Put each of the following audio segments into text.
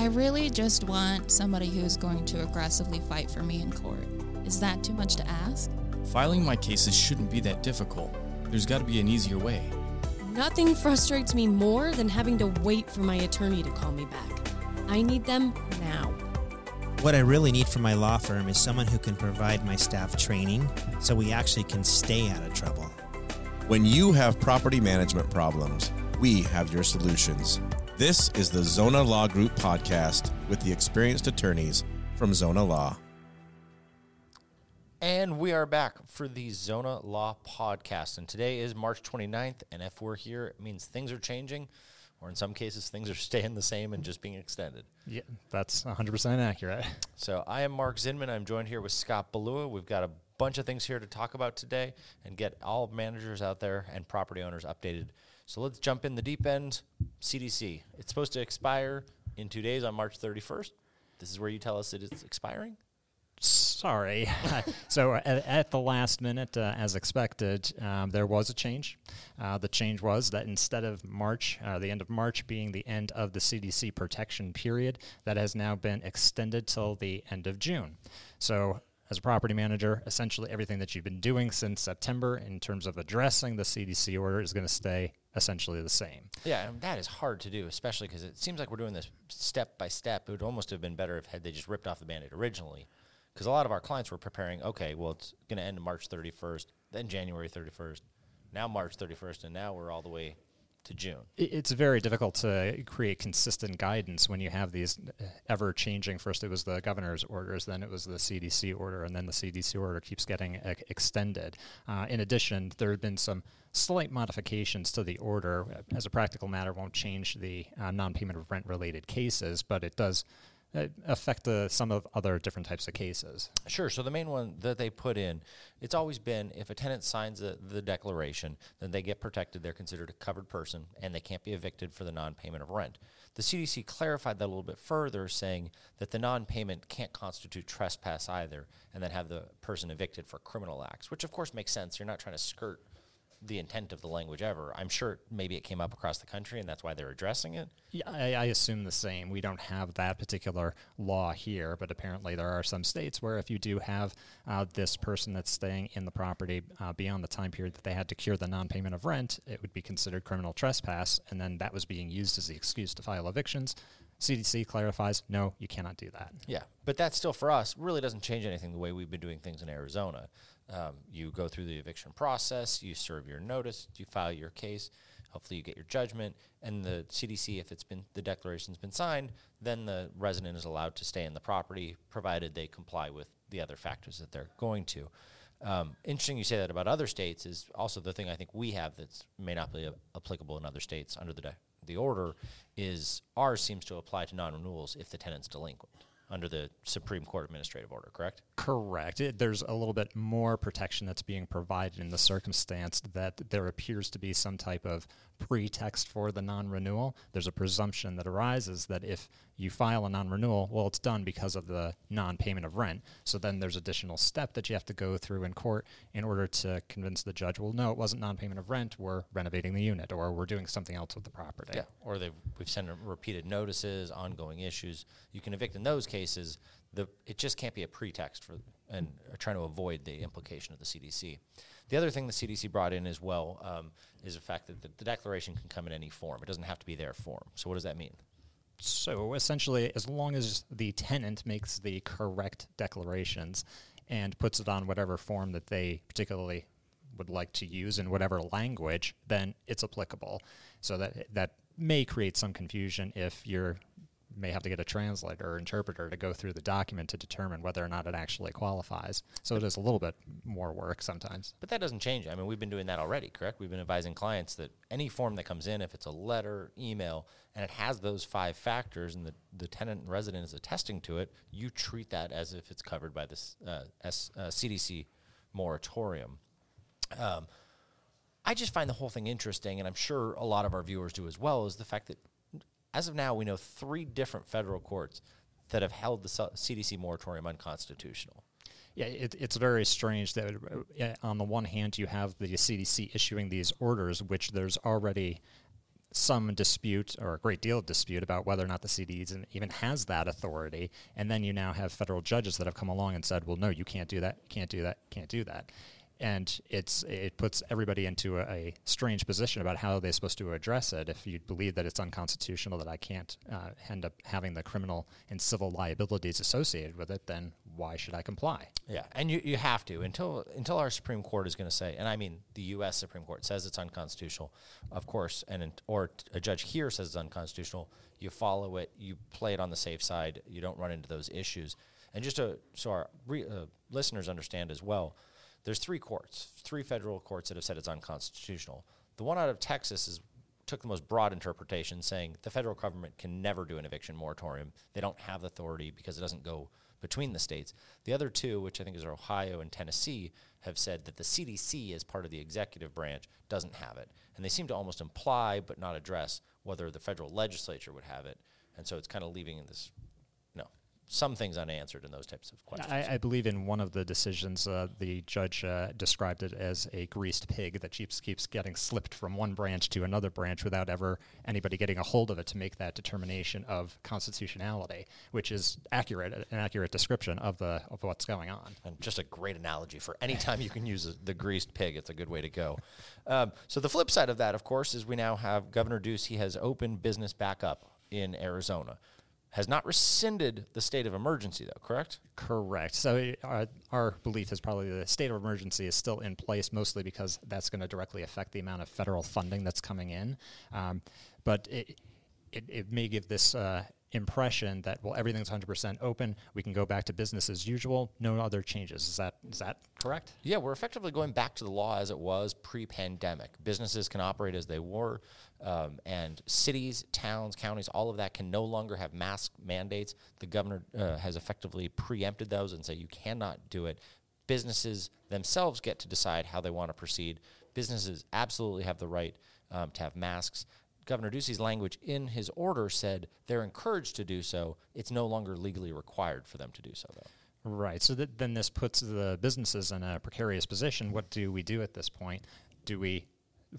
I really just want somebody who's going to aggressively fight for me in court. Is that too much to ask? Filing my cases shouldn't be that difficult. There's got to be an easier way. Nothing frustrates me more than having to wait for my attorney to call me back. I need them now. What I really need from my law firm is someone who can provide my staff training so we actually can stay out of trouble. When you have property management problems, we have your solutions. This is the Zona Law Group podcast with the experienced attorneys from Zona Law. And we are back for the Zona Law podcast. And today is March 29th. And if we're here, it means things are changing, or in some cases, things are staying the same and just being extended. Yeah, that's 100% accurate. So I am Mark Zinman. I'm joined here with Scott Baluha. We've got a bunch of things here to talk about today and get all managers out there and property owners updated. So let's jump in the deep end. CDC. It's supposed to expire in two days on March 31st. This is where you tell us that it is expiring. Sorry. so at, at, the last minute, uh, as expected, um, there was a change. Uh, the change was that instead of March, uh, the end of March being the end of the CDC protection period, that has now been extended till the end of June. So as a property manager, essentially everything that you've been doing since September in terms of addressing the CDC order is going to stay essentially the same. Yeah, that is hard to do, especially because it seems like we're doing this step by step. It would almost have been better if had they just ripped off the band-aid originally because a lot of our clients were preparing. Okay, well, it's going to end March 31st, then January 31st, now March 31st, and now we're all the way to June. It's very difficult to create consistent guidance when you have these ever changing. First, it was the governor's orders, then it was the CDC order, and then the CDC order keeps getting extended. Uh, in addition, there have been some slight modifications to the order. As a practical matter, won't change the uh, non payment of rent related cases, but it does uh, Uh, affect the, some of other different types of cases? Sure. So the main one that they put in, it's always been if a tenant signs the declaration, then they get protected. They're considered a covered person, and they can't be evicted for the non-payment of rent. The CDC clarified that a little bit further, saying that the non-payment can't constitute trespass either, and then have the person evicted for criminal acts, which of course makes sense. You're not trying to skirt the intent of the language ever. I'm sure maybe it came up across the country and that's why they're addressing it. Yeah, I, I, assume the same. We don't have that particular law here, but apparently there are some states where if you do have uh, this person that's staying in the property uh, beyond the time period that they had to cure the non payment of rent, it would be considered criminal trespass, and then that was being used as the excuse to file evictions. CDC clarifies, no, you cannot do that. Yeah, but that still for us really doesn't change anything the way we've been doing things in Arizona. Um, you go through the eviction process, you serve your notice, you file your case. Hopefully, you get your judgment, and the CDC, if it's been the declaration's been signed, then the resident is allowed to stay in the property, provided they comply with the other factors that they're going to. Um, interesting you say that about other states is also the thing I think we have that may not be a- applicable in other states under the de- the order is ours seems to apply to non-renewals if the tenant's delinquent under the Supreme Court administrative order, correct? Correct. It, there's a little bit more protection that's being provided in the circumstance that there appears to be some type of pretext for the non renewal. There's a presumption that arises that if you file a non renewal, well, it's done because of the non payment of rent. So then there's additional step that you have to go through in court in order to convince the judge, well, no, it wasn't non payment of rent. We're renovating the unit or we're doing something else with the property. Yeah. Or they've, we've sent repeated notices, ongoing issues. You can evict in those cases the it just can't be a pretext for and trying to avoid the implication of the CDC. The other thing the CDC brought in as well um, is the fact that the, the, declaration can come in any form. It doesn't have to be their form. So what does that mean? So essentially, as long as the tenant makes the correct declarations and puts it on whatever form that they particularly would like to use in whatever language, then it's applicable. So that that may create some confusion if you're may have to get a translator or interpreter to go through the document to determine whether or not it actually qualifies. So it is a little bit more work sometimes. But that doesn't change. I mean, we've been doing that already, correct? We've been advising clients that any form that comes in, if it's a letter, email, and it has those five factors and the, the tenant and resident is attesting to it, you treat that as if it's covered by this uh, S, uh, CDC moratorium. Um, I just find the whole thing interesting, and I'm sure a lot of our viewers do as well, is the fact that as of now, we know three different federal courts that have held the CDC moratorium unconstitutional. Yeah, it, it's very strange that uh, on the one hand you have the CDC issuing these orders, which there's already some dispute or a great deal of dispute about whether or not the CDC even has that authority. And then you now have federal judges that have come along and said, well, no, you can't do that, can't do that, can't do that and it's it puts everybody into a, a, strange position about how they're supposed to address it. If you believe that it's unconstitutional, that I can't uh, end up having the criminal and civil liabilities associated with it, then why should I comply? Yeah, and you, you have to until until our Supreme Court is going to say, and I mean the U.S. Supreme Court says it's unconstitutional, of course, and or a judge here says it's unconstitutional. You follow it, you play it on the safe side, you don't run into those issues. And just to, so our re, uh, listeners understand as well there's three courts, three federal courts that have said it's unconstitutional. The one out of Texas is took the most broad interpretation, saying the federal government can never do an eviction moratorium. They don't have authority because it doesn't go between the states. The other two, which I think is Ohio and Tennessee, have said that the CDC, as part of the executive branch, doesn't have it. And they seem to almost imply but not address whether the federal legislature would have it. And so it's kind of leaving in this some things unanswered in those types of questions. I, I believe in one of the decisions, uh, the judge uh, described it as a greased pig that keeps keeps getting slipped from one branch to another branch without ever anybody getting a hold of it to make that determination of constitutionality, which is accurate, an accurate description of the of what's going on. And just a great analogy for any time you can use the greased pig. It's a good way to go. Um, so the flip side of that, of course, is we now have Governor Ducey. He has opened business back up in Arizona has not rescinded the state of emergency, though, correct? Correct. So our, uh, our belief is probably the state of emergency is still in place, mostly because that's going to directly affect the amount of federal funding that's coming in. Um, but it, it, it, may give this uh, impression that well everything's 100% open we can go back to business as usual no other changes. Is that is that correct? Yeah we're effectively going back to the law as it was pre-pandemic. Businesses can operate as they were um, and cities towns counties all of that can no longer have mask mandates. The governor uh, has effectively preempted those and say you cannot do it. Businesses themselves get to decide how they want to proceed. Businesses absolutely have the right um, to have masks Governor Ducey's language in his order said they're encouraged to do so. It's no longer legally required for them to do so, though. Right. So th- then this puts the businesses in a precarious position. What do we do at this point? Do we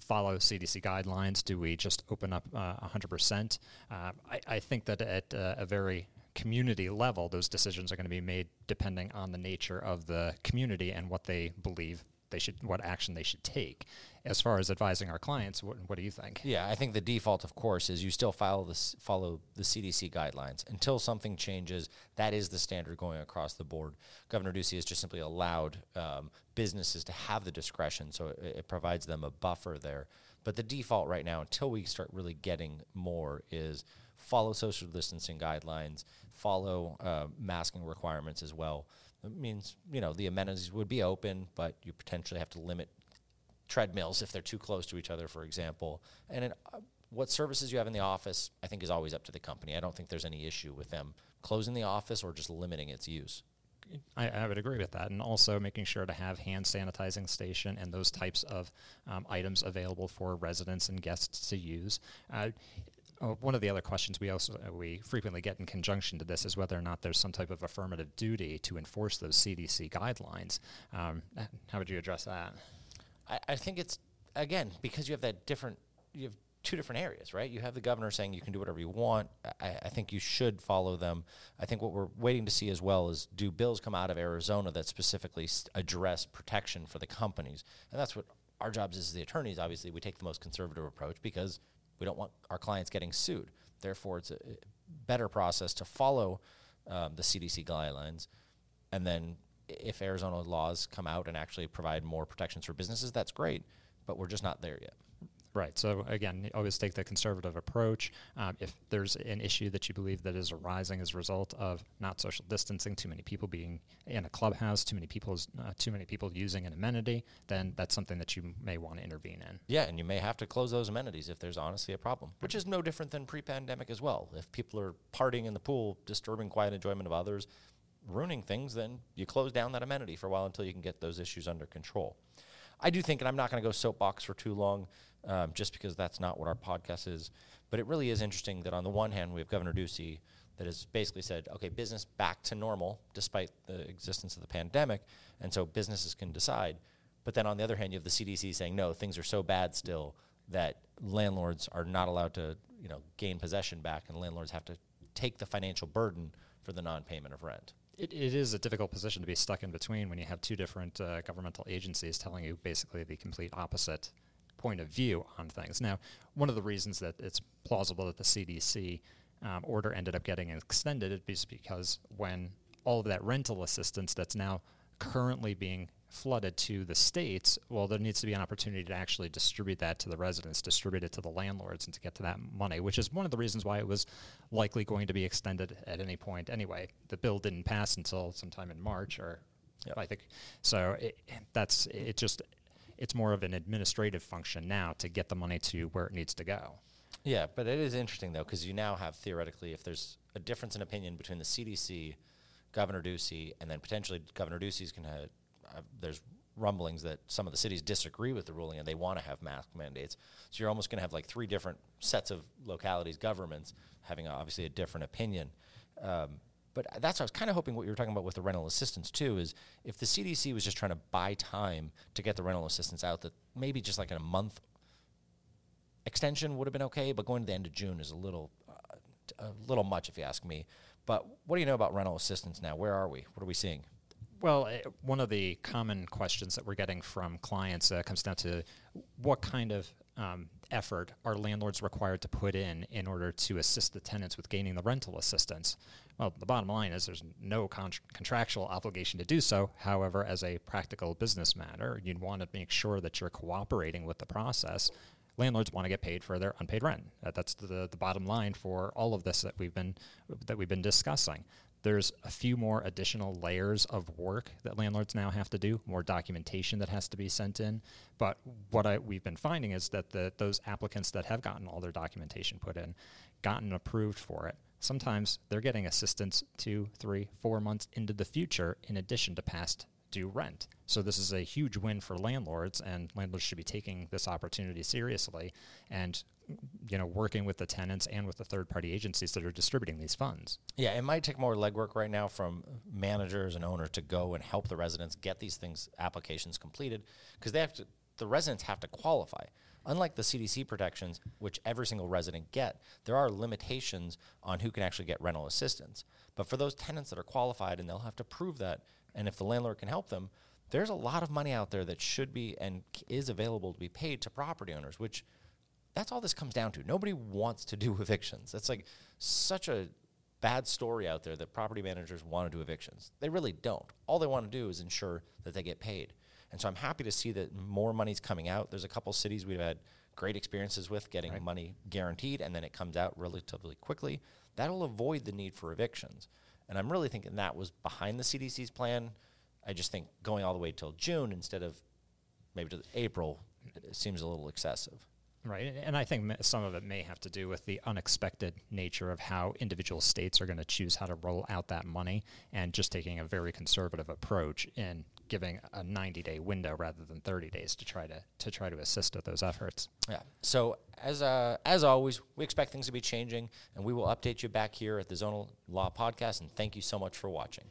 follow CDC guidelines? Do we just open up uh, 100%? Uh, I, I, think that at uh, a very community level, those decisions are going to be made depending on the nature of the community and what they believe they should what action they should take. As far as advising our clients, what, what do you think? Yeah, I think the default, of course, is you still follow this follow the CDC guidelines until something changes. That is the standard going across the board. Governor Ducey has just simply allowed um, businesses to have the discretion, so it, it provides them a buffer there. But the default right now, until we start really getting more, is follow social distancing guidelines, follow uh, masking requirements as well. It means you know the amenities would be open, but you potentially have to limit treadmills if they're too close to each other, for example. And it, uh, what services you have in the office, I think, is always up to the company. I don't think there's any issue with them closing the office or just limiting its use. I, I, would agree with that, and also making sure to have hand sanitizing station and those types of um, items available for residents and guests to use. Uh, Oh, one of the other questions we also uh, we frequently get in conjunction to this is whether or not there's some type of affirmative duty to enforce those CDC guidelines. Um, how would you address that? I, I, think it's again because you have that different you have two different areas, right? You have the governor saying you can do whatever you want. I, I think you should follow them. I think what we're waiting to see as well is do bills come out of Arizona that specifically address protection for the companies, and that's what our jobs as the attorneys. Obviously, we take the most conservative approach because we don't want our clients getting sued. Therefore, it's a better process to follow um, the CDC guidelines. And then if Arizona laws come out and actually provide more protections for businesses, that's great. But we're just not there yet. Right. So again, always take the conservative approach. Um, if there's an issue that you believe that is arising as a result of not social distancing, too many people being in a clubhouse, too many people, uh, too many people using an amenity, then that's something that you may want to intervene in. Yeah, and you may have to close those amenities if there's honestly a problem, which is no different than pre-pandemic as well. If people are partying in the pool, disturbing quiet enjoyment of others, ruining things, then you close down that amenity for a while until you can get those issues under control. I do think, and I'm not going to go soapbox for too long um, just because that's not what our podcast is. But it really is interesting that on the one hand, we have Governor Ducey that has basically said, okay, business back to normal despite the existence of the pandemic. And so businesses can decide. But then on the other hand, you have the CDC saying, no, things are so bad still, that landlords are not allowed to, you know, gain possession back, and landlords have to take the financial burden for the non-payment of rent. It, it is a difficult position to be stuck in between when you have two different uh, governmental agencies telling you basically the complete opposite point of view on things. Now, one of the reasons that it's plausible that the CDC um, order ended up getting extended is because when all of that rental assistance that's now currently being flooded to the states, well, there needs to be an opportunity to actually distribute that to the residents, distribute it to the landlords, and to get to that money, which is one of the reasons why it was likely going to be extended at any point anyway. The bill didn't pass until sometime in March, or Yep. I think so. It, that's it. Just it's more of an administrative function now to get the money to where it needs to go. Yeah, but it is interesting though because you now have theoretically, if there's a difference in opinion between the CDC, Governor Ducey, and then potentially Governor Ducey's can have. There's rumblings that some of the cities disagree with the ruling and they want to have mask mandates. So you're almost going to have like three different sets of localities, governments having obviously a different opinion. Um, but that's what I was kind of hoping what you were talking about with the rental assistance too is if the CDC was just trying to buy time to get the rental assistance out, that maybe just like in a month extension would have been okay, but going to the end of June is a little uh, a little much if you ask me. But what do you know about rental assistance now? Where are we? What are we seeing? Well, uh, one of the common questions that we're getting from clients uh, comes down to what kind of um, effort are landlords required to put in in order to assist the tenants with gaining the rental assistance? Well, the bottom line is there's no con- contractual obligation to do so. However, as a practical business matter, you'd want to make sure that you're cooperating with the process. Landlords want to get paid for their unpaid rent. That- That's the, the bottom line for all of this that we've been that we've been discussing. There's a few more additional layers of work that landlords now have to do, more documentation that has to be sent in. But what I, we've been finding is that the, those applicants that have gotten all their documentation put in, gotten approved for it, sometimes they're getting assistance two, three, four months into the future in addition to past due rent. So this is a huge win for landlords, and landlords should be taking this opportunity seriously and you know working with the tenants and with the third party agencies that are distributing these funds. Yeah, it might take more legwork right now from managers and owners to go and help the residents get these things applications completed because they have to. The residents have to qualify. Unlike the CDC protections, which every single resident get, there are limitations on who can actually get rental assistance. But for those tenants that are qualified, and they'll have to prove that, and if the landlord can help them, there's a lot of money out there that should be and is available to be paid to property owners, which that's all this comes down to. Nobody wants to do evictions. That's like such a bad story out there that property managers want to do evictions. They really don't. All they want to do is ensure that they get paid. And so I'm happy to see that more money's coming out. There's a couple cities we've had great experiences with getting money guaranteed and then it comes out relatively quickly. That'll avoid the need for evictions. And I'm really thinking that was behind the CDC's plan. I just think going all the way till June instead of maybe to April it seems a little excessive. Right, and- I think some of it may have to do with the unexpected nature of how individual states are going to choose how to roll out that money, and just taking a very conservative approach in giving a 90-day window rather than 30 days to try to to try to assist with those efforts. Yeah. So as uh, as always, we expect things to be changing, and we will update you back here at the Zona Law Podcast. And thank you so much for watching.